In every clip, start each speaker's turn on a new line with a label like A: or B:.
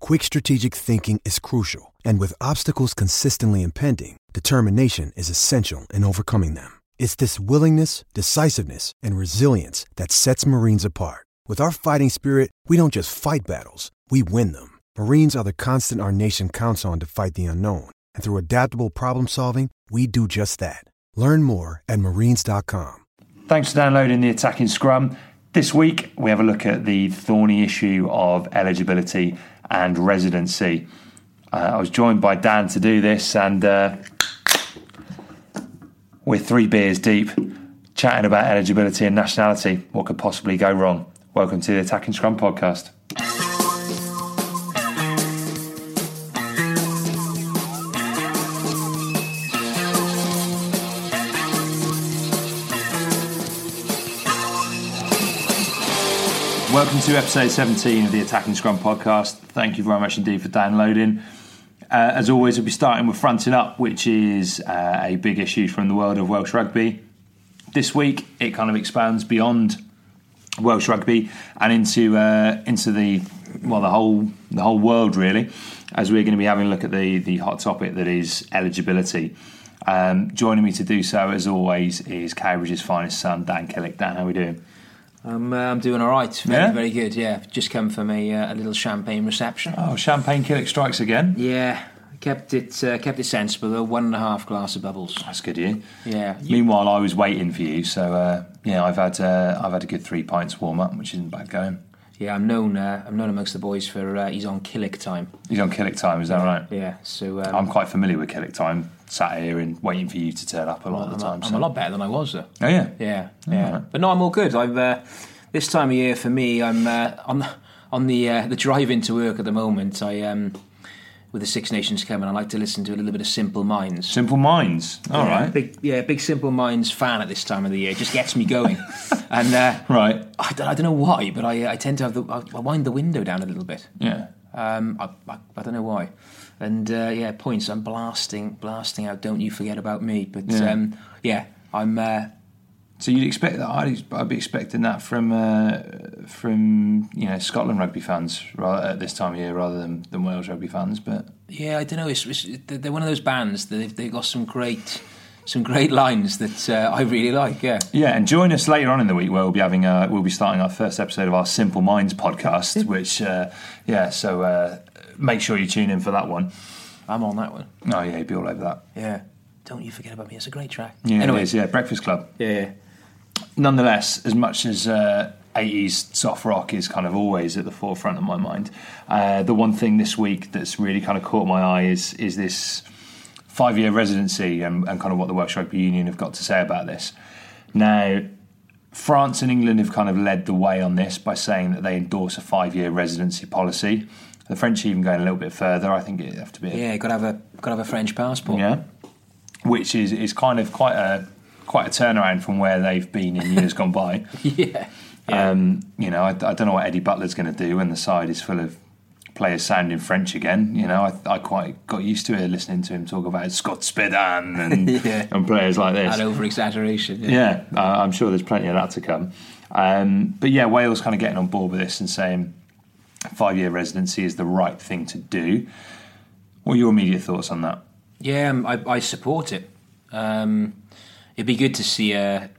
A: quick strategic thinking is crucial. And with obstacles consistently impending, determination is essential in overcoming them. It's this willingness, decisiveness, and resilience that sets Marines apart. With our fighting spirit, we don't just fight battles, we win them. Marines are the constant our nation counts on to fight the unknown. And through adaptable problem solving, we do just that. Learn more at marines.com.
B: Thanks for downloading the Attacking Scrum. This week, we have a look at the thorny issue of eligibility and residency. Uh, I was joined by Dan to do this, and uh, we're three beers deep, chatting about eligibility and nationality. What could possibly go wrong? Welcome to the Attacking Scrum podcast. Welcome to episode 17 of the Attacking Scrum podcast. Thank you very much indeed for downloading. Uh, as always, we'll be starting with fronting up, which is uh, a big issue from the world of Welsh rugby. This week, it kind of expands beyond Welsh rugby and into uh, into the well the whole the whole world really, as we're going to be having a look at the the hot topic that is eligibility. Um, joining me to do so, as always, is Cowbridge's finest son, Dan Killick. Dan, how are we doing?
C: I'm, uh, I'm doing all right. Very,
B: Yeah?
C: very good. Yeah, just come from a, uh, a little champagne reception.
B: Oh, Champagne Killick strikes again.
C: Yeah, kept it uh, kept it sensible though. One and a half glass of bubbles.
B: That's good, you.
C: Yeah,
B: Meanwhile, I was waiting for you, so uh, yeah, I've had uh, I've had a good three pints warm up, which isn't bad going.
C: yeah. I'm known. Uh, I'm known amongst the boys for uh, he's on Killick time.
B: He's on Killick time, is that right?
C: Yeah, so um,
B: I'm quite familiar with Killick time. Sat here and waiting for you to turn up a lot
C: I'm,
B: of the time.
C: I'm
B: so-
C: a lot better than I was though.
B: Oh yeah,
C: Yeah, yeah.
B: Alright.
C: But no, I'm all good. I've uh, this time of year for me. I'm uh, on the, on the uh, the drive into work at the moment. I um, with the Six Nations coming, I like to listen to a little bit of Simple Minds.
B: Simple Minds. All
C: yeah,
B: right,
C: big yeah, big Simple Minds fan at this time of the year. It just gets me going, and uh,
B: right,
C: I, don't, I don't know why, but I, I tend to have the I, I wind the window down a little bit.
B: yeah.
C: Um, I, I, I don't know why, and uh, yeah, points. I'm blasting blasting out. Don't you forget about me? But
B: Yeah.
C: um, yeah, I'm. Uh,
B: So you'd expect that? I'd, I'd be expecting that from uh, from you know Scotland rugby fans rather, at this time of year rather than, than Wales rugby fans, but
C: Yeah, I don't know. It's, it's, they're one of those bands that they've, they've got some great, some great lines that uh, I really like. Yeah,
B: Yeah, and join us later on in the week where we'll be having uh, we'll be starting our first episode of our Simple Minds podcast. which, uh, yeah, so uh, make sure you tune in for that one.
C: I'm on that one.
B: Oh yeah, you'd be all over that.
C: Yeah, don't you forget about me. It's a great track.
B: Yeah,
C: anyway,
B: it is. Yeah, Breakfast Club.
C: yeah, yeah.
B: Nonetheless, as much as uh, 80s soft rock is kind of always at the forefront of my mind, uh, the one thing this week that's really kind of caught my eye is is this five year residency and, and kind of what the Welsh Rugby Union have got to say about this. Now, France and England have kind of led the way on this by saying that they endorse a five year residency policy. The French even going a little bit further. I think it have to be a
C: Yeah, got to have a got to have a French passport.
B: yeah, which is is kind of quite a quite a turnaround from where they've been in years gone by.
C: yeah.
B: Um, you know, I, I don't know what Eddie Butler's going to do when the side is full of players sounding French again. You know, I, I quite got used to it listening to him talk about Scott Spedding and,
C: Yeah.
B: and players like this.
C: That over exaggeration.
B: Yeah, uh, I'm sure there's plenty of that to come. Um, but yeah, Wales kind of getting on board with this and saying five year residency is the right thing to do. What are your immediate thoughts on that?
C: Yeah, um, I, I support it. Um, it'd be good to see a,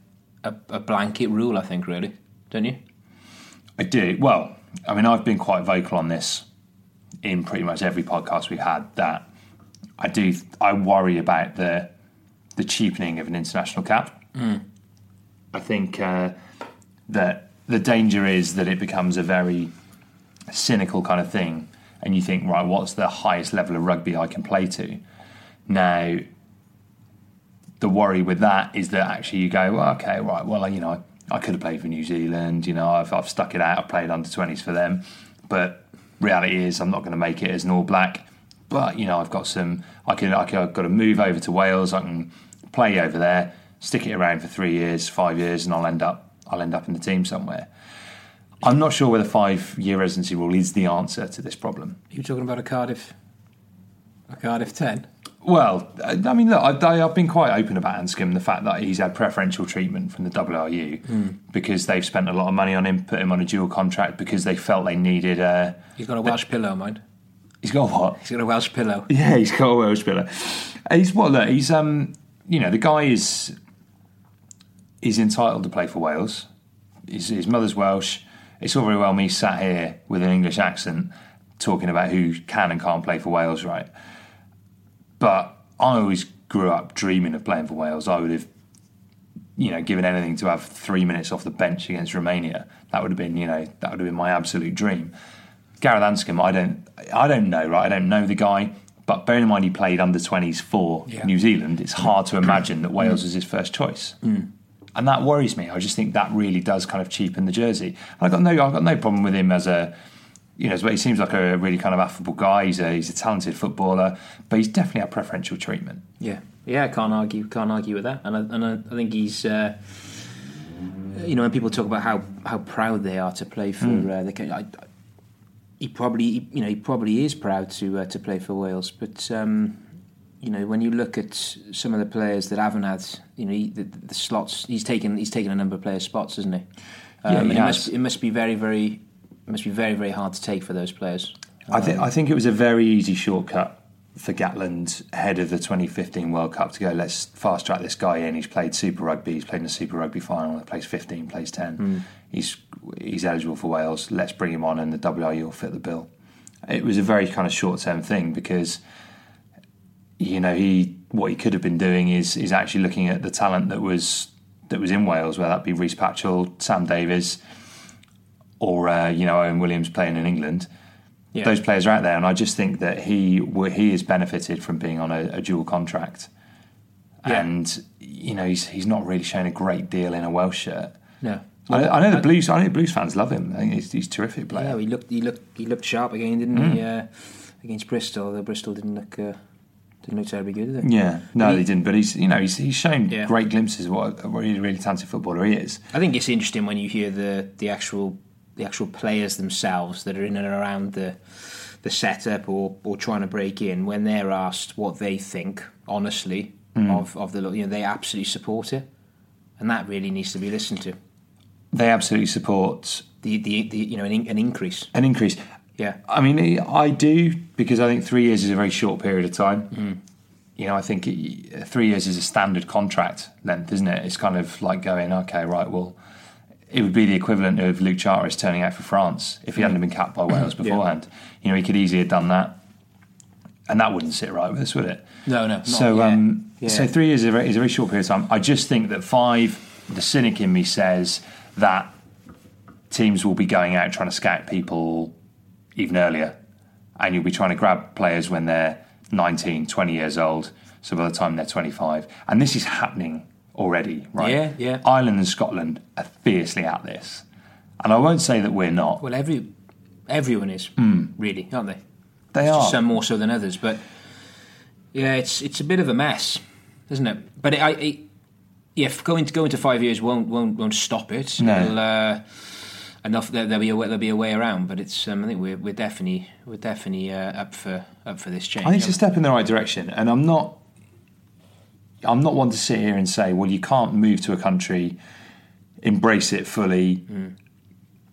C: a a blanket rule. I think, really, don't you?
B: I do. Well, I mean, I've been quite vocal on this in pretty much every podcast we've had. That I do. I worry about the the cheapening of an international cap. I think uh, that the danger is that it becomes a very cynical kind of thing, and you think, right, what's the highest level of rugby I can play to? Now, the worry with that is that actually you go, well, okay, right, well, you know, I could have played for New Zealand, you know, I've, I've stuck it out, I've played under 20s for them, but reality is I'm not going to make it as an All Black. But you know, I've got some. I can. I can I've got to move over to Wales. I can play over there, stick it around for three years, five years, and I'll end up. I'll end up in the team somewhere. I'm not sure whether five-year residency rule is the answer to this problem.
C: You're talking about a Cardiff, a Cardiff ten?
B: Well, I I mean, look, I, I've been quite open about Anscombe, the fact that he's had preferential treatment from the WRU hmm. because they've spent a lot of money on him, put him on a dual contract because they felt they needed a.
C: He's got a Welsh pillow, mind.
B: He's got what?
C: He's got a Welsh pillow.
B: Yeah, he's got a Welsh pillow. He's what? Look, he's um, you know, the guy is is entitled to play for Wales. His, his mother's Welsh. It's all very well me sat here with an English accent talking about who can and can't play for Wales, right? But I always grew up dreaming of playing for Wales. I would have, you know, given anything to have three minutes off the bench against Romania. That would have been, you know, that would have been my absolute dream. Gareth Anscombe, I don't, I don't know, right? I don't know the guy, but bearing in mind he played under twenties for
C: Yeah.
B: New Zealand, it's hard to imagine that mm. Wales was his first choice, mm. And that worries me. I just think that really does kind of cheapen the jersey. I got no, I've got no problem with him as a, you know, he seems like a really kind of affable guy. He's a, he's a talented footballer, but he's definitely had preferential treatment.
C: Yeah, yeah, I can't argue, can't argue with that, and I, and I, I think he's, uh, you know, when people talk about how, how proud they are to play for uh, the, country, I, he probably, you know, he probably is proud to uh, to play for Wales, but um, you know, when you look at some of the players that haven't had, you know, he, the, the slots, he's taken he's taken a number of players' spots, isn't he? Um,
B: Yeah, he
C: it
B: has.
C: must it must be very very it must be very very hard to take for those players.
B: I think I think it was a very easy shortcut for Gatland ahead of the 2015 World Cup to go. Let's fast track this guy in. He's played Super Rugby. He's played in the Super Rugby final. He plays 15, plays 10. He's he's eligible for Wales. Let's bring him on, and the WRU will fit the bill. It was a very kind of short term thing because you know he what he could have been doing is is actually looking at the talent that was that was in Wales, whether that be Rhys Patchell, Sam Davies, or uh, you know Owen Williams playing in England
C: Yeah.
B: those players are out there, and I just think that he he has benefited from being on a, a dual contract,
C: Yeah.
B: and you know he's he's not really shown a great deal in a Welsh shirt.
C: No,
B: I, I know the Blues. I know the Blues fans love him. I think he's, he's a terrific player.
C: Yeah, he looked he looked he looked sharp again, didn't
B: Mm.
C: he? Uh, against Bristol, although Bristol didn't look uh, didn't look terribly good, did they?
B: Yeah, no,
C: He-
B: he didn't. But he's you know he's he's shown
C: Yeah.
B: great glimpses of what a really really talented footballer he is.
C: I think it's interesting when you hear the the actual the actual players themselves that are in and around the the setup or or trying to break in when they're asked what they think honestly
B: Mm.
C: of of the you know they absolutely support it, and that really needs to be listened to.
B: They absolutely support
C: The the, the you know an, in, an increase.
B: an increase.
C: Yeah.
B: I mean, I do because I think three years is a very short period of time.
C: Mm.
B: You know, I think it, three years is a standard contract length, isn't it? It's kind of like going, okay, right, well, it would be the equivalent of Luke Charteris turning out for France if he hadn't been capped by Wales
C: Yeah.
B: beforehand. You know, he could easily have done that, and that wouldn't sit right with us, would it?
C: No, no. not
B: So, um,
C: Yeah.
B: so three years is a, very, is a very short period of time. I just think that five, the cynic in me says that teams will be going out trying to scout people even earlier, and you'll be trying to grab players when they're 19, 20 years old. So by the time they're 25, and this is happening already, right?
C: Yeah, yeah.
B: Ireland and Scotland are fiercely at this, and I won't say that we're not.
C: Well, every everyone is really, aren't they?
B: They
C: It's
B: are.
C: just some more so than others, but yeah, it's it's a bit of a mess, isn't it? But it, I, it, yeah, going to go into five years won't won't won't stop it.
B: No.
C: It'll, uh, enough there, there'll be a way, there'll be a way around, but it's um, I think we're we're definitely we're definitely uh, up for up for this change.
B: I think it's a step in the right direction, and I'm not. I'm not one to sit here and say, well, you can't move to a country, embrace it fully,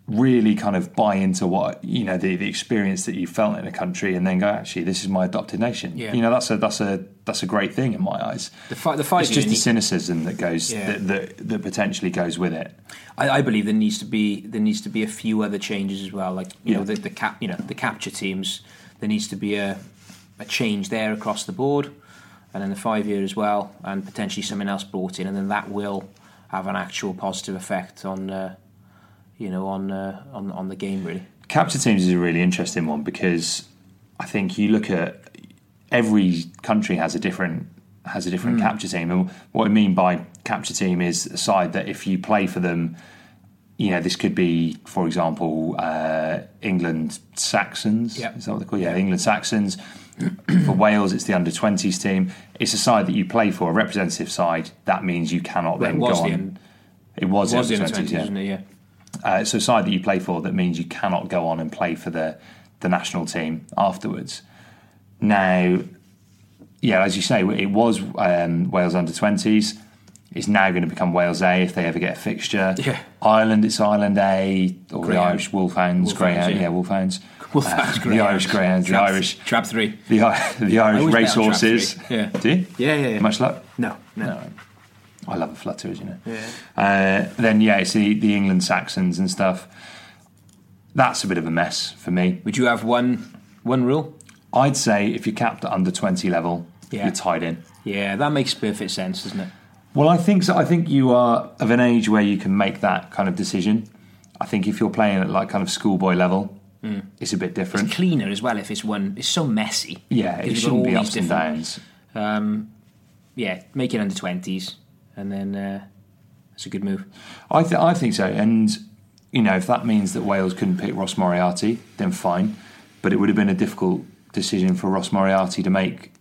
B: really kind of buy into what you know the, the experience that you felt in a country, and then go, actually, this is my adopted nation.
C: Yeah.
B: You know, that's a that's a that's a great thing in my eyes.
C: The, fi- the five
B: It's just the cynicism that goes
C: Yeah.
B: that, that that potentially goes with it.
C: I, I believe there needs to be there needs to be a few other changes as well. Like you
B: Yeah.
C: know the, the cap you know the capture teams. There needs to be a a change there across the board, and then the five year as well, and potentially something else brought in, and then that will have an actual positive effect on uh, you know on uh, on on the game really.
B: Capture teams is a really interesting one because I think you look at every country has a different has a different capture team, and what I mean by capture team is a side that if you play for them, you know this could be, for example, uh, England Saxons.
C: Yeah.
B: Is that what they call? it? Yeah, England Saxons. for Wales, it's the under twenties team. It's a side that you play for, a representative side. That means you cannot
C: Well,
B: then go
C: the
B: on.
C: un-
B: it was,
C: It was the
B: the
C: under
B: under 20s,
C: twenties,
B: yeah.
C: wasn't it? Yeah.
B: Uh, so a side that you play for that means you cannot go on and play for the the national team afterwards. Now, yeah, as you say, it was um, Wales under twenties. It's now going to become Wales A if they ever get a fixture.
C: Yeah.
B: Ireland, it's Ireland A or the Irish Wolfhounds,
C: Wolfhounds,
B: Greyhound,
C: yeah.
B: yeah, Wolfhounds.
C: Wolfhounds,
B: Uh, the Irish Greyhounds, the Irish,
C: Trap three.
B: the, the Irish
C: always bet on
B: racehorses.
C: yeah.
B: Do you?
C: Yeah, yeah, yeah.
B: Much luck.
C: No, no.
B: No. I love a flutter, as you know. Uh, then yeah, it's the, the England Saxons and stuff. That's a bit of a mess for me.
C: Would you have one one rule?
B: I'd say if you're capped at under 20 level,
C: Yeah.
B: you're tied in.
C: Yeah, that makes perfect sense, doesn't it?
B: Well, I think so. I think you are of an age where you can make that kind of decision. I think if you're playing at like kind of schoolboy level, it's a bit different.
C: It's cleaner as well if it's one. It's so messy.
B: yeah, it
C: Because you've got
B: shouldn't be ups and downs.
C: Um, yeah, make it under twenties, and then uh, that's a good move.
B: I, th- I think so. And, you know, if that means that Wales couldn't pick Ross Moriarty, then fine. But it would have been a difficult decision for Ross Moriarty to make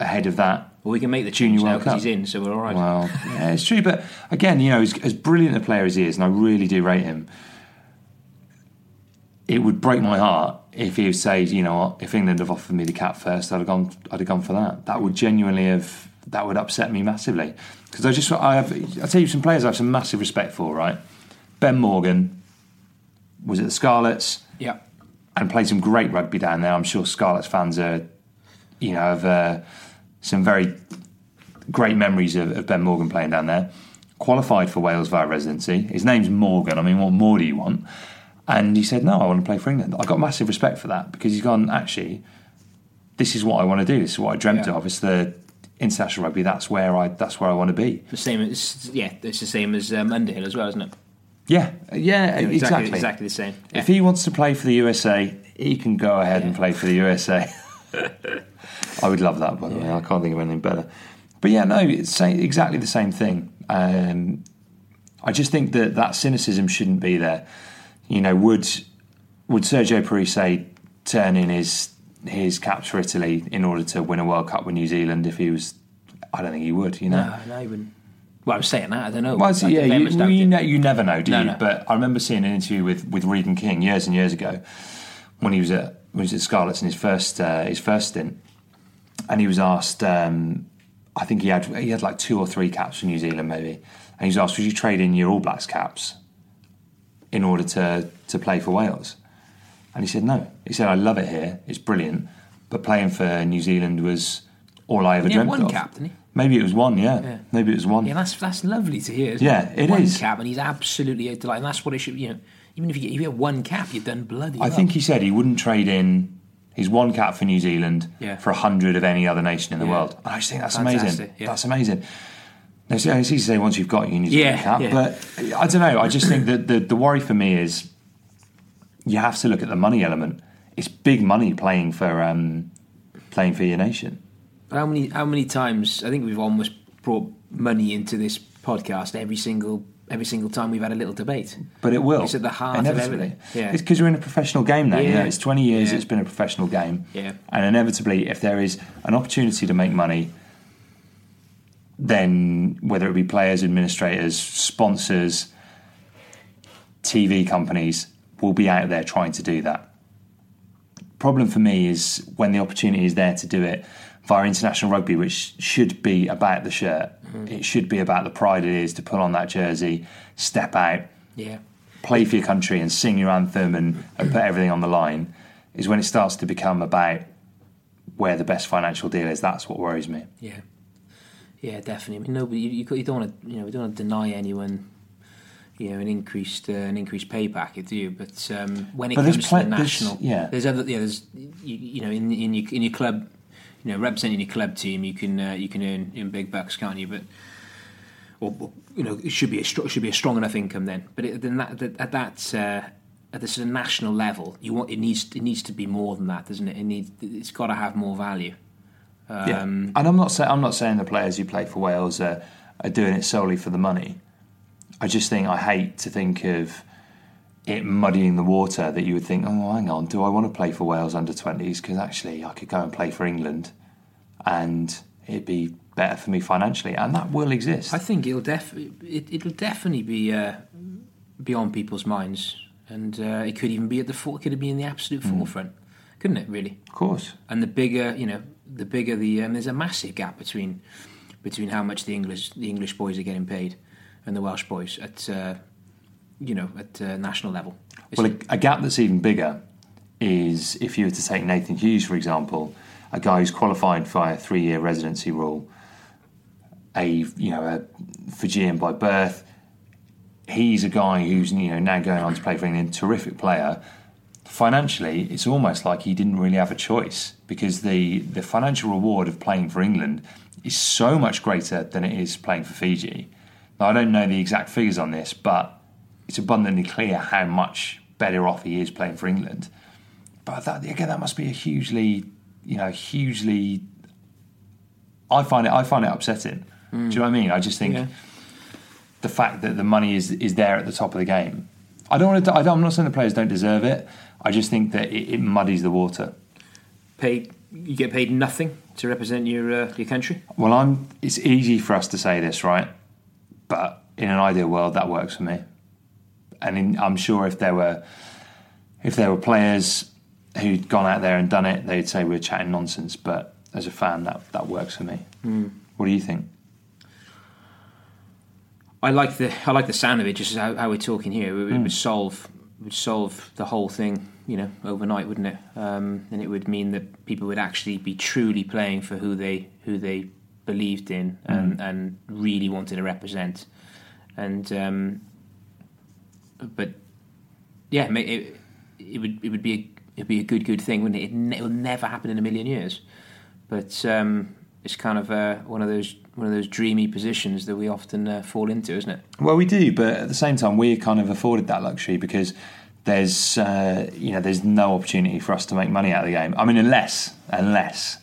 B: ahead of that.
C: Well, we can make the
B: Junior World
C: because
B: Cup.
C: he's in, so we're all right.
B: Well, yeah, it's true. But again, you know, as, as brilliant a player as he is, and I really do rate him, it would break my heart if he would say, you know what, if England have offered me the cap first, I'd have gone, I'd have gone for that. That would genuinely have, that would upset me massively. Because I just, I have, I'll tell you some players I have some massive respect for, right? Ben Morgan was at the Scarlets
C: yeah,
B: and played some great rugby down there. I'm sure Scarlets fans are, you know, have uh, some very great memories of, of Ben Morgan playing down there. Qualified for Wales via residency. His name's Morgan. I mean, what more do you want? And he said, "No, I want to play for England." I got massive respect for that because he's gone. Actually, this is what I want to do. This is what I dreamt
C: Yeah.
B: of. It's the international rugby. That's where I. That's where I want to be.
C: the same. As, yeah, it's the same as um, Underhill as well, isn't it?
B: Yeah, yeah,
C: Exactly,
B: exactly.
C: exactly the same.
B: If he wants to play for the USA, he can go ahead and play for the USA. I would love that, by the way. I can't think of anything better. But yeah, no, it's exactly the same thing. Um, I just think that that cynicism shouldn't be there. You know, would would Sergio Parisse turn in his his caps for Italy in order to win a World Cup with New Zealand if he was? I don't think he would. You know.
C: no, no, he wouldn't. Well, I'm saying that. I don't know.
B: Well, yeah, you,
C: doubt
B: you, you never know, do
C: No,
B: you?
C: no.
B: But I remember seeing an interview with, with Regan King years and years ago when he was at when he was at Scarlets in his first uh, his first stint, and he was asked. Um, I think he had he had like two or three caps for New Zealand, maybe, and he was asked, "Would you trade in your All Blacks caps in order to to play for Wales?" And he said, "No." He said, "I love it here. It's brilliant, but playing for New Zealand was all I ever dreamt
C: one
B: of."
C: cap, didn't he?
B: Maybe it was one. Yeah,
C: Yeah.
B: maybe it was one.
C: Yeah, that's that's lovely to hear. isn't
B: Yeah, it
C: one
B: is.
C: cap, and he's absolutely delighted. And that's what it should. You know, even if you get, if you one cap, you've done bloody.
B: I
C: well.
B: think he said he wouldn't trade in his one cap for New Zealand
C: Yeah.
B: for a hundred of any other nation in the
C: Yeah.
B: world. And I just think that's amazing.
C: Yeah.
B: That's amazing. Now, it's easy to say once you've got your New Zealand
C: Yeah,
B: cap,
C: yeah.
B: but I don't know. I just think that the, the worry for me is you have to look at the money element. It's big money playing for um, playing for your nation.
C: How many how many times I think we've almost brought money into this podcast every single every single time we've had a little debate.
B: But it will.
C: It's at the heart of everything. Yeah.
B: It's because we're in a professional game now. You
C: Yeah.
B: know, it's 20 years
C: Yeah.
B: it's been a professional game.
C: Yeah.
B: And inevitably, if there is an opportunity to make money, then whether it be players, administrators, sponsors, TV companies will be out there trying to do that. Problem for me is when the opportunity is there to do it via international rugby, which should be about the shirt.
C: Mm.
B: It should be about the pride it is to put on that jersey, step out,
C: Yeah.
B: play for your country and sing your anthem and, and put everything on the line is when it starts to become about where the best financial deal is. That's what worries me.
C: Yeah, yeah, definitely. I mean, no, but you, you, you don't want to, you know, we don't want to deny anyone, you know, an increased uh, an increased pay packet, do you? But um, when it
B: But
C: comes
B: pla-
C: to the
B: there's-
C: national,
B: yeah.
C: there's other, yeah, there's, you, you know, in in your in your club, you know, representing your club team, you can uh, you can earn in big bucks, can't you? But or, or, you know, it should be a str- should be a strong enough income then. But it, then that, that, at that uh, at the sort of national level, you want it needs it needs to be more than that, doesn't it? It needs it's got to have more value.
B: Yeah.
C: Um,
B: and I'm not saying I'm not saying the players who play for Wales are, are doing it solely for the money. I just think I hate to think of it muddying the water that you would think, oh, hang on, do I want to play for Wales under 20s? Because actually, I could go and play for England, and it'd be better for me financially, and that will exist.
C: I think it'll def it, it'll definitely be uh, be on people's minds, and uh, it could even be at the for- could it be in the absolute forefront, couldn't it? Really,
B: of course.
C: and the bigger you know, the bigger the um, there's a massive gap between between how much the English the English boys are getting paid and the Welsh boys at uh, you know at uh, national level.
B: Well, a, a gap that's even bigger is if you were to take Nathan Hughes, for example, a guy who's qualified via a three-year residency rule, a you know a Fijian by birth. He's a guy who's you know now going on to play for England, terrific player. Financially, it's almost like he didn't really have a choice because the the financial reward of playing for England is so much greater than it is playing for Fiji. Now, I don't know the exact figures on this, but it's abundantly clear how much better off he is playing for England. But that, again, that must be a hugely, you know, hugely. I find it. I find it upsetting. Do you know what I mean? I just think
C: Yeah.
B: the fact that the money is is there at the top of the game. I don't want to. I don't, I'm not saying the players don't deserve it. I just think that it, it muddies the water.
C: paid you get paid nothing to represent your uh, your country.
B: Well, I'm. It's easy for us to say this, right? But in an ideal world, that works for me. And in, I'm sure if there were, if there were players who'd gone out there and done it, they'd say we're chatting nonsense. But as a fan, that that works for me. What do you think?
C: I like the I like the sound of it. Just how, how we're talking here, it, would solve it would solve the whole thing, you know, overnight, wouldn't it? Um, and it would mean that people would actually be truly playing for who they who they believed in and, and really wanted to represent. And um, but yeah, it, it would it would be a, it'd be a good good thing, wouldn't it? It, ne- it will never happen in a million years. But um, it's kind of uh, one of those one of those dreamy positions that we often uh, fall into, isn't it?
B: Well, we do, but at the same time, we're kind of afforded that luxury because there's uh, you know there's no opportunity for us to make money out of the game. I mean, unless unless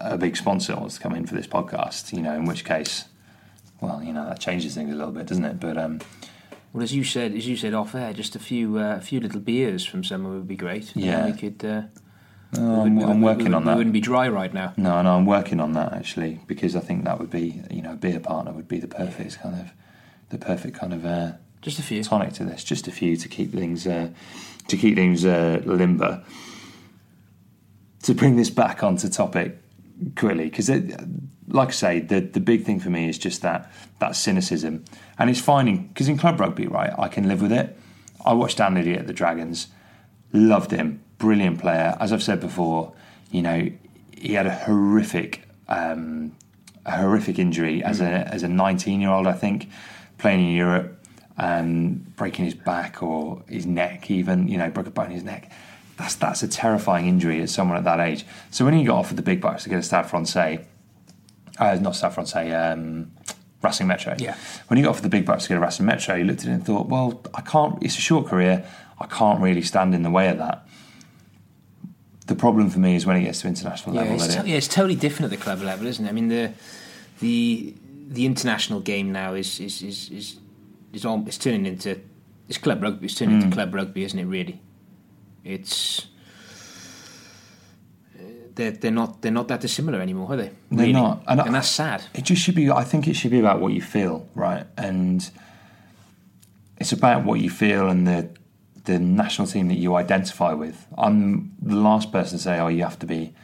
B: a big sponsor wants to come in for this podcast, you know, in which case, well, you know, that changes things a little bit, doesn't it? But um,
C: Well, as you said, as you said off air, just a few uh, a few little beers from someone would be great.
B: Yeah.
C: we could. Uh,
B: I'm, I'm working
C: we,
B: on
C: We
B: that.
C: wouldn't be dry right now.
B: No, no, I'm working on that actually because I think that would be, you know, a beer partner would be the perfect kind of, the perfect kind of uh,
C: Just a few.
B: tonic to this. Just a few to keep things, uh, to keep things uh, limber. To bring this back onto topic quickly, because like I say, the the big thing for me is just that that cynicism, and it's finding because in club rugby, right, I can live with it. I watched Dan Lydiate at the Dragons, loved him, brilliant player. As I've said before, you know, he had a horrific, um, a horrific injury as a as a 19 year old, I think, playing in Europe, um, breaking his back or his neck, even you know, broke a bone in his neck. That's that's a terrifying injury as someone at that age. So when he got offered the big bucks to get a Stade Francais, uh, not Stade Francais, um, Racing Metro.
C: Yeah.
B: When he got offered the big bucks to get a Racing Metro, he looked at it and thought, well, I can't. It's a short career. I can't really stand in the way of that. The problem for me is when it gets to international
C: Yeah,
B: level.
C: it's, to-
B: it-
C: yeah, it's totally different at the club level, isn't it? I mean, the the the international game now is is is is, is all, it's turning into it's club rugby. It's turning
B: Hmm.
C: into club rugby, isn't it? Really, it's uh, they're they're not they're not that dissimilar anymore, are they?
B: They're
C: Really?
B: not. And
C: and,
B: I-
C: that's sad.
B: It just should be. I think it should be about what you feel, right? And it's about what you feel and the the national team that you identify with. I'm the last person to say, "Oh, you have to be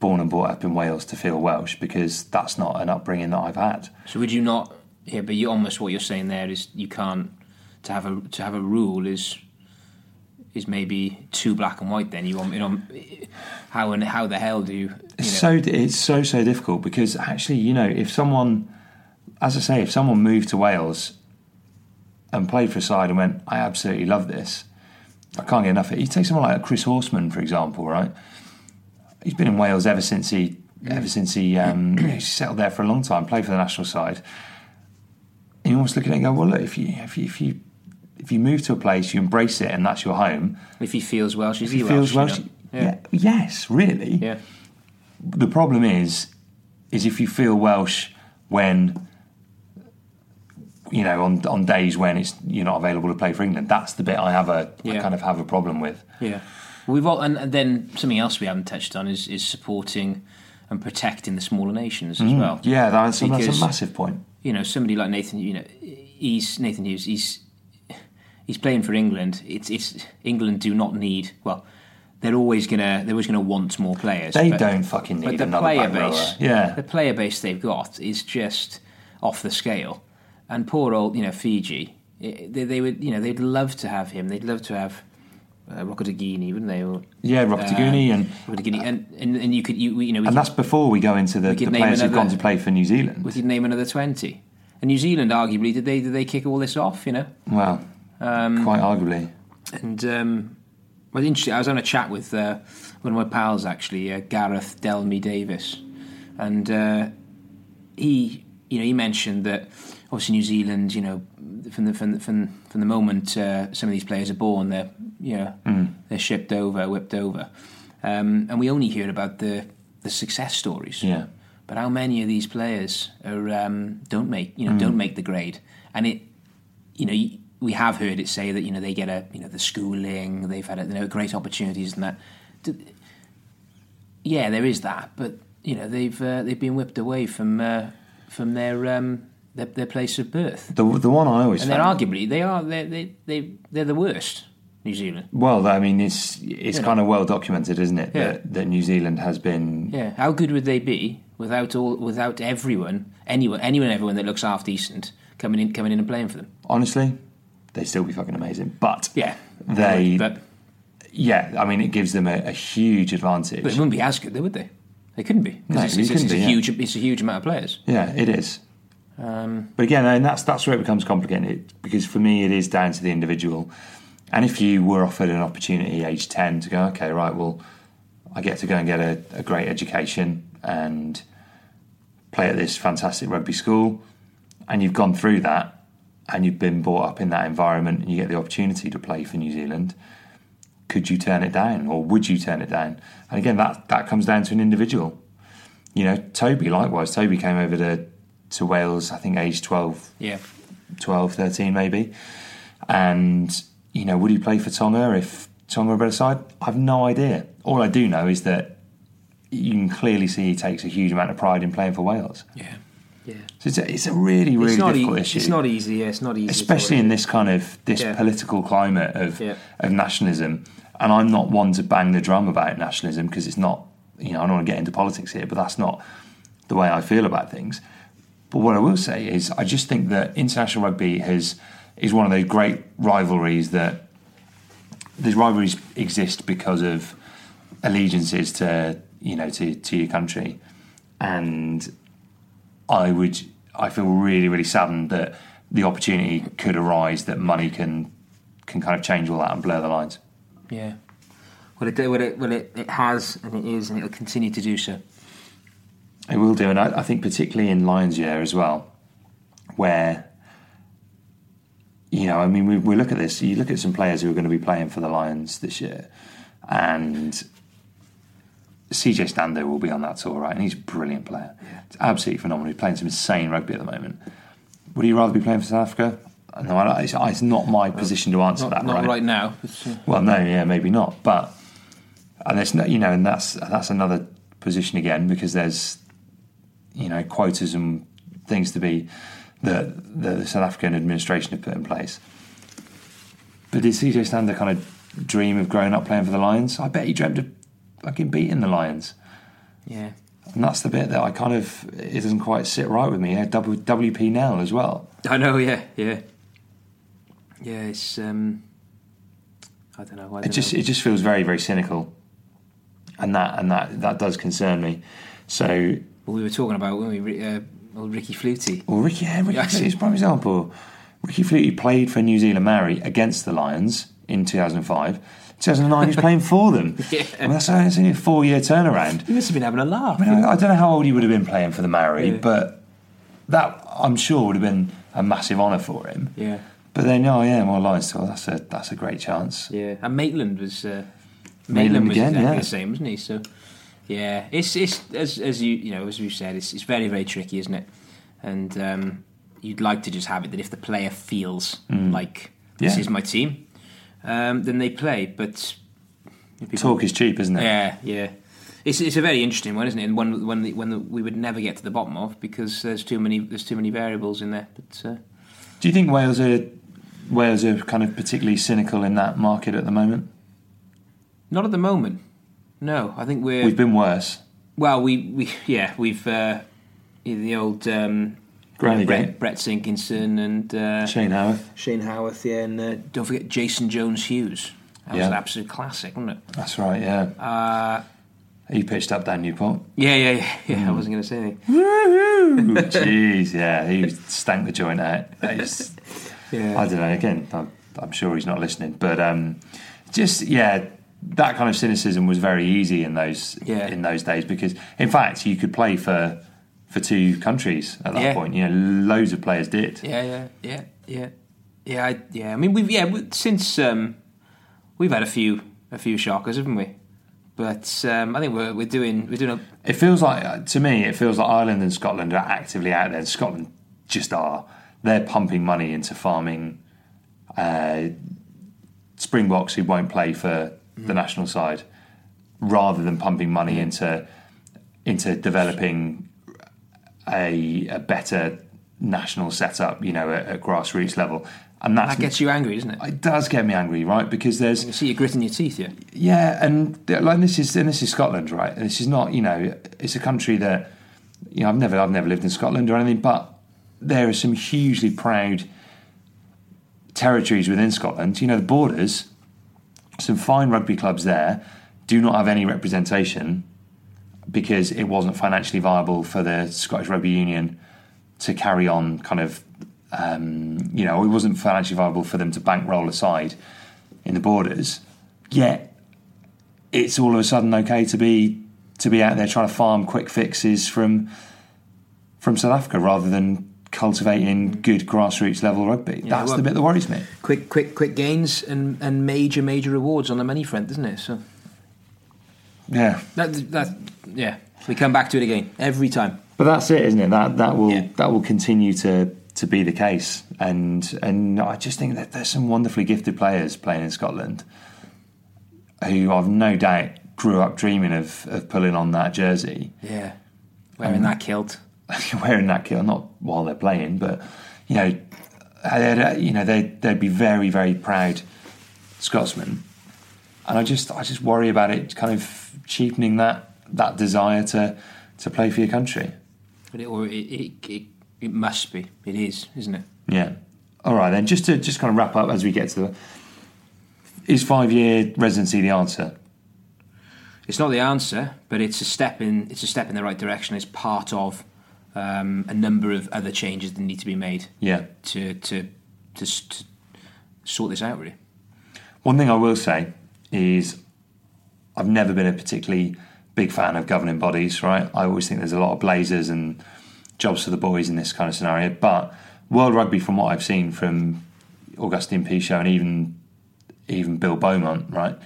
B: born and brought up in Wales to feel Welsh," because that's not an upbringing that I've had.
C: So would you not? Yeah, but you almost what you're saying there is you can't to have a to have a rule is is maybe too black and white. Then you want you know how and how the hell do you? you know,
B: so it's so so difficult because actually, you know, if someone, as I say, if someone moved to Wales and played for a side and went, I absolutely love this, I can't get enough of it. You take someone like Chris Horsman, for example, right? He's been in Wales ever since he ever since he um, he settled there for a long time, played for the national side. And you almost look at it and go, well, look, if you if you if you if you move to a place, you embrace it, and that's your home.
C: if he feels Welsh, is he
B: he feels
C: Welsh? You know?
B: yeah. yes, really
C: yeah.
B: the problem is is if you feel Welsh when you know on on days when it's you're not available to play for England. That's the bit I have a
C: Yeah.
B: kind of have a problem with.
C: Yeah, we've all, and, and then something else we haven't touched on is is supporting and protecting the smaller nations as well.
B: Mm. Yeah, that's, that's a massive point.
C: You know, somebody like Nathan, you know, he's Nathan Hughes. He's he's playing for England. It's it's England do not need well. They're always gonna they're always gonna want more players.
B: They
C: but-
B: don't fucking
C: but
B: need
C: the
B: another
C: player base,
B: Yeah.
C: the player base they've got is just off the scale. And poor old, you know, Fiji, eh, they, they would, you know, they'd love to have him. They'd love to have uh, Rokoduguni, wouldn't they? Or,
B: Yeah, Rokoduguni and-
C: Rokoduguni, and, and and you could, you, you know,
B: And
C: could,
B: that's before we go into the, the players who've gone to play for New Zealand.
C: we could name another twenty. And New Zealand, arguably, did they did they kick all this off? You know,
B: Well,
C: Um,
B: quite arguably.
C: and um, well, interesting. I was on a chat with uh, one of my pals actually, uh, Gareth Delmy Davis, and uh, he, you know, he mentioned that obviously New Zealand, you know, from the from the, from, from the moment uh, some of these players are born, they're you know they're shipped over, whipped over, um, and we only hear about the the success stories.
B: Yeah.
C: But how many of these players are um, don't make you know don't make the grade? And it, you know, y- we have heard it say that you know they get a you know the schooling, they've had a, you know great opportunities and that. Yeah, there is that, but you know they've uh, they've been whipped away from uh, from their um, their, their place of birth,
B: The the one I always
C: and they're arguably they are they they they they're the worst. New Zealand.
B: well, I mean, it's it's kind of well documented, isn't it?
C: Yeah.
B: That, that New Zealand has been
C: Yeah, how good would they be without all without everyone, anyone, anyone, everyone that looks half decent coming in, coming in and playing for them?
B: honestly, they'd still be fucking amazing. But
C: Yeah,
B: they,
C: but
B: yeah, I mean, it gives them a, a huge advantage.
C: but it wouldn't be as good, though, would they? They couldn't be.
B: No,
C: it's, it's, it's
B: couldn't
C: a
B: be, yeah.
C: huge, it's a huge amount of players.
B: Yeah, it is.
C: Um,
B: But again, and that's that's where it becomes complicated because for me, it is down to the individual. And if you were offered an opportunity, age ten, to go, okay, right, well, I get to go and get a, a great education and play at this fantastic rugby school, and you've gone through that, and you've been brought up in that environment, and you get the opportunity to play for New Zealand. Could you turn it down, or would you turn it down? And again, that that comes down to an individual. You know, Toby likewise. Toby came over to to Wales, I think, age 12,
C: yeah,
B: 12, 13 maybe. And, you know, would he play for Tonga if Tonga were a better side? I've no idea. All I do know is that you can clearly see he takes a huge amount of pride in playing for Wales.
C: yeah, yeah.
B: So it's a, it's a really, really
C: it's not
B: difficult
C: e-
B: issue.
C: It's not easy. Yeah, it's not easy.
B: Especially in this kind of this
C: Yeah.
B: political climate of
C: Yeah.
B: of nationalism, and I'm not one to bang the drum about nationalism because it's not, you know, I don't want to get into politics here, but that's not the way I feel about things. But what I will say is, I just think that international rugby has is one of those great rivalries that these rivalries exist because of allegiances to you know to, to your country, and I would I feel really really saddened that the opportunity could arise that money can can kind of change all that and blur the lines.
C: Yeah. Well, it, well, it, well it, it has, and it is, and it'll continue to do so.
B: It will do, and I, I think particularly in Lions Year as well, where you know, I mean, we, we look at this. You look at some players who are going to be playing for the Lions this year, and CJ Stander will be on that tour, right? And he's a brilliant player. It's absolutely phenomenal. He's playing some insane rugby at the moment. Would you rather be playing for South Africa? No, I- it's, it's not my position to answer
C: Not,
B: that.
C: not
B: right?
C: right, now. Uh,
B: Well, no, yeah, maybe not. But and there's no, you know, and that's that's another position again because there's you know quotas and things to be that the South African administration have put in place. But did CJ Stander kind of dream of growing up playing for the Lions? I bet he dreamt of fucking beating the Lions.
C: yeah.
B: And that's the bit that I kind of it doesn't quite sit right with me. Yeah, W- WP Nel as well.
C: I know. Yeah. Yeah. Yeah, it's. Um, I don't know. I
B: It
C: don't
B: just
C: know.
B: it just feels very very cynical, and that and that that does concern me. So,
C: Well, we were talking about when we uh, old Riki Flutey.
B: well, Ricky, yeah, Ricky is prime example. Riki Flutey played for New Zealand Maori against the Lions in 2005. 2009, he's playing for them.
C: Yeah.
B: I mean, that's, that's only a four year turnaround.
C: He must have been having a laugh.
B: I, mean, I I don't know how old he would have been playing for the Maori,
C: Yeah.
B: but that I'm sure would have been a massive honour for him.
C: Yeah,
B: But then, oh yeah, well, Lions still that's a that's a great chance.
C: yeah. And Maitland was. Uh,
B: Maitland
C: was
B: again,
C: exactly
B: yeah.
C: the same, wasn't he? So, yeah, it's it's as as you you know as you said, it's it's very very tricky, isn't it? And um, you'd like to just have it that if the player feels like this
B: Mm. Yeah.
C: is my team, um, then they play. But people-
B: Talk is cheap, isn't it?
C: Yeah, yeah. It's, it's a very interesting one, isn't it? And one one the, one that we would never get to the bottom of because there's too many there's too many variables in there. But uh,
B: Do you think Wales are Wales are kind of particularly cynical in that market at the moment?
C: not at the moment. No, I think we're
B: We've been worse.
C: well. We, we yeah we've uh, the old um,
B: Granny
C: Brett,
B: Gate.
C: Brett Sinkinson and uh,
B: Shane Howarth.
C: Shane Howarth, yeah, and uh, don't forget Jason Jones Hughes. That was an absolute classic, wasn't it?
B: That's right. Yeah.
C: Uh,
B: he pitched up down Newport.
C: yeah, yeah, yeah. yeah. I wasn't going to say anything.
B: Jeez, yeah, he stank the joint out. It's-
C: Yeah.
B: I don't know. Again, I'm, I'm sure he's not listening, but um, just yeah, that kind of cynicism was very easy in those
C: Yeah.
B: in those days because, in fact, you could play for for two countries at that
C: Yeah.
B: point. You know, loads of players did.
C: Yeah, yeah, yeah, yeah, yeah. I, yeah. I mean, we've yeah since um, we've had a few a few shockers, haven't we? But um, I think we're we're doing we're doing a
B: It feels like to me, it feels like Ireland and Scotland are actively out there. Scotland just are. They're pumping money into farming uh, Springboks who won't play for the national side, rather than pumping money into into developing a, a better national setup. You know, at, at grassroots level, and that's
C: that gets you angry, doesn't it?
B: it does get me angry, right? Because there's
C: You see you gritting your teeth, yeah.
B: yeah, and like this is and this is Scotland, right? And this is not, you know, it's a country that you know I've never I've never lived in Scotland or anything, but there are some hugely proud territories within Scotland. You know, the borders, some fine rugby clubs there do not have any representation because it wasn't financially viable for the Scottish Rugby Union to carry on kind of um, you know, it wasn't financially viable for them to bankroll aside in the borders. Yet it's all of a sudden okay to be to be out there trying to farm quick fixes from from South Africa rather than cultivating good grassroots level rugby. That's
C: well-
B: the bit that worries me.
C: Quick, quick, quick gains and, and major, major rewards on the money front, isn't it? So
B: Yeah.
C: that that yeah, we come back to it again every time.
B: But that's it, isn't it? That that will
C: Yeah.
B: that will continue to to be the case, and and I just think that there's some wonderfully gifted players playing in Scotland who I've no doubt grew up dreaming of of pulling on that jersey,
C: Yeah, wearing that kilt.
B: wearing that kit, not while they're playing, but you know, uh, they'd, uh, you know they they'd be very very proud Scotsmen, and I just I just worry about it kind of cheapening that that desire to to play for your country.
C: But it, or it, it, it, it must be. It is, isn't it?
B: Yeah. All right then. Just to just kind of wrap up as we get to the is five year residency the answer?
C: It's not the answer, but it's a step in. It's a step in the right direction. It's part of um, a number of other changes that need to be made
B: Yeah.
C: to to to, to sort this out. Really,
B: One thing I will say is I've never been a particularly big fan of governing bodies. Right. I always think there's a lot of blazers and jobs for the boys in this kind of scenario. But World Rugby, from what I've seen from Augustine Pichot and even even Bill Beaumont, right,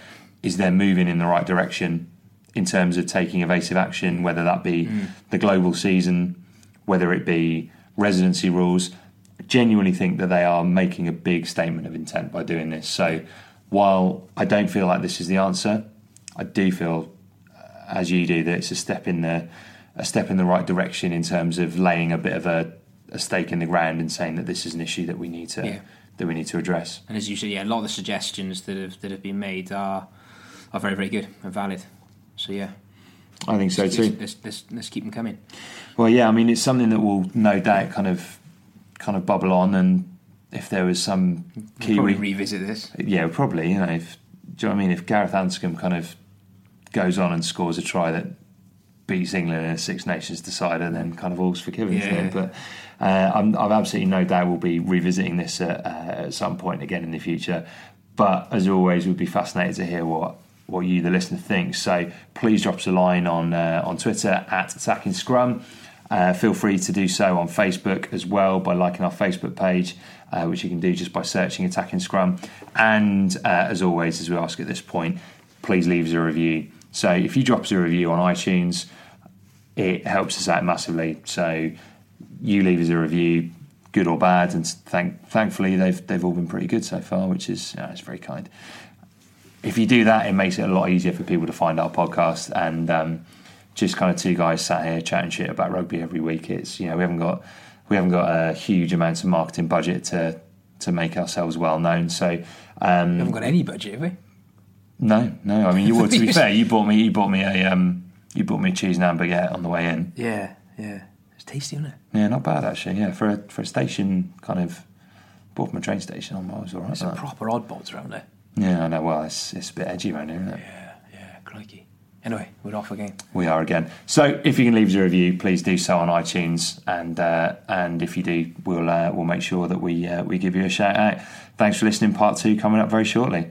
B: is they're moving in the right direction in terms of taking evasive action, whether that be mm. the global season, whether it be residency rules. I genuinely think that they are making a big statement of intent by doing this. So while I don't feel like this is the answer, I do feel, uh, as you do, that it's a step in the a step in the right direction in terms of laying a bit of a, a stake in the ground and saying that this is an issue that we need to
C: Yeah.
B: that we need to address.
C: and as you said, yeah, a lot of the suggestions that have that have been made are are very very good and valid. So yeah,
B: I think so too.
C: let's, let's, let's keep them coming.
B: Well, yeah, I mean, it's something that will no doubt kind of kind of bubble on, and if there was some
C: Probably
B: Kiwi,
C: revisit this.
B: yeah, probably. You know, if do you know what I mean? If Gareth Anscombe kind of goes on and scores a try that beats England in a Six Nations decider, then kind of all's forgiven.
C: Yeah.
B: But uh, I'm, I've absolutely no doubt we'll be revisiting this at, uh, at some point again in the future. But as always, we'd be fascinated to hear what what you, the listener, think. So please drop us a line on uh, on Twitter at Attacking Scrum. Uh, feel free to do so on Facebook as well by liking our Facebook page, uh, which you can do just by searching Attacking Scrum. And uh, as always, as we ask at this point, please leave us a review. So if you drop us a review on iTunes, it helps us out massively. So you leave us a review, good or bad, and thank, thankfully they've they've all been pretty good so far, which is it's very kind. If you do that, it makes it a lot easier for people to find our podcast and um, just kind of two guys sat here chatting shit about rugby every week. It's you know we haven't got we haven't got a huge amount of marketing budget to to make ourselves well known. So um,
C: We haven't got any budget, have we?
B: No, no. I mean, you well, to be fair, you bought me you bought me a um, you bought me a cheese and baguette on the way in.
C: Yeah, yeah. It's tasty, isn't it?
B: Yeah, not bad actually. Yeah, for a for a station kind of bought from a train station, I was all right.
C: Some
B: that.
C: proper oddballs around there.
B: Yeah, I know. Well, it's it's a bit edgy around here, isn't it?
C: Yeah, yeah, crikey. Anyway, we're off again.
B: We are again. So if you can leave us a review, please do so on iTunes, and uh, and if you do, we'll uh, we'll make sure that we uh, we give you a shout out. Thanks for listening. Part two coming up very shortly.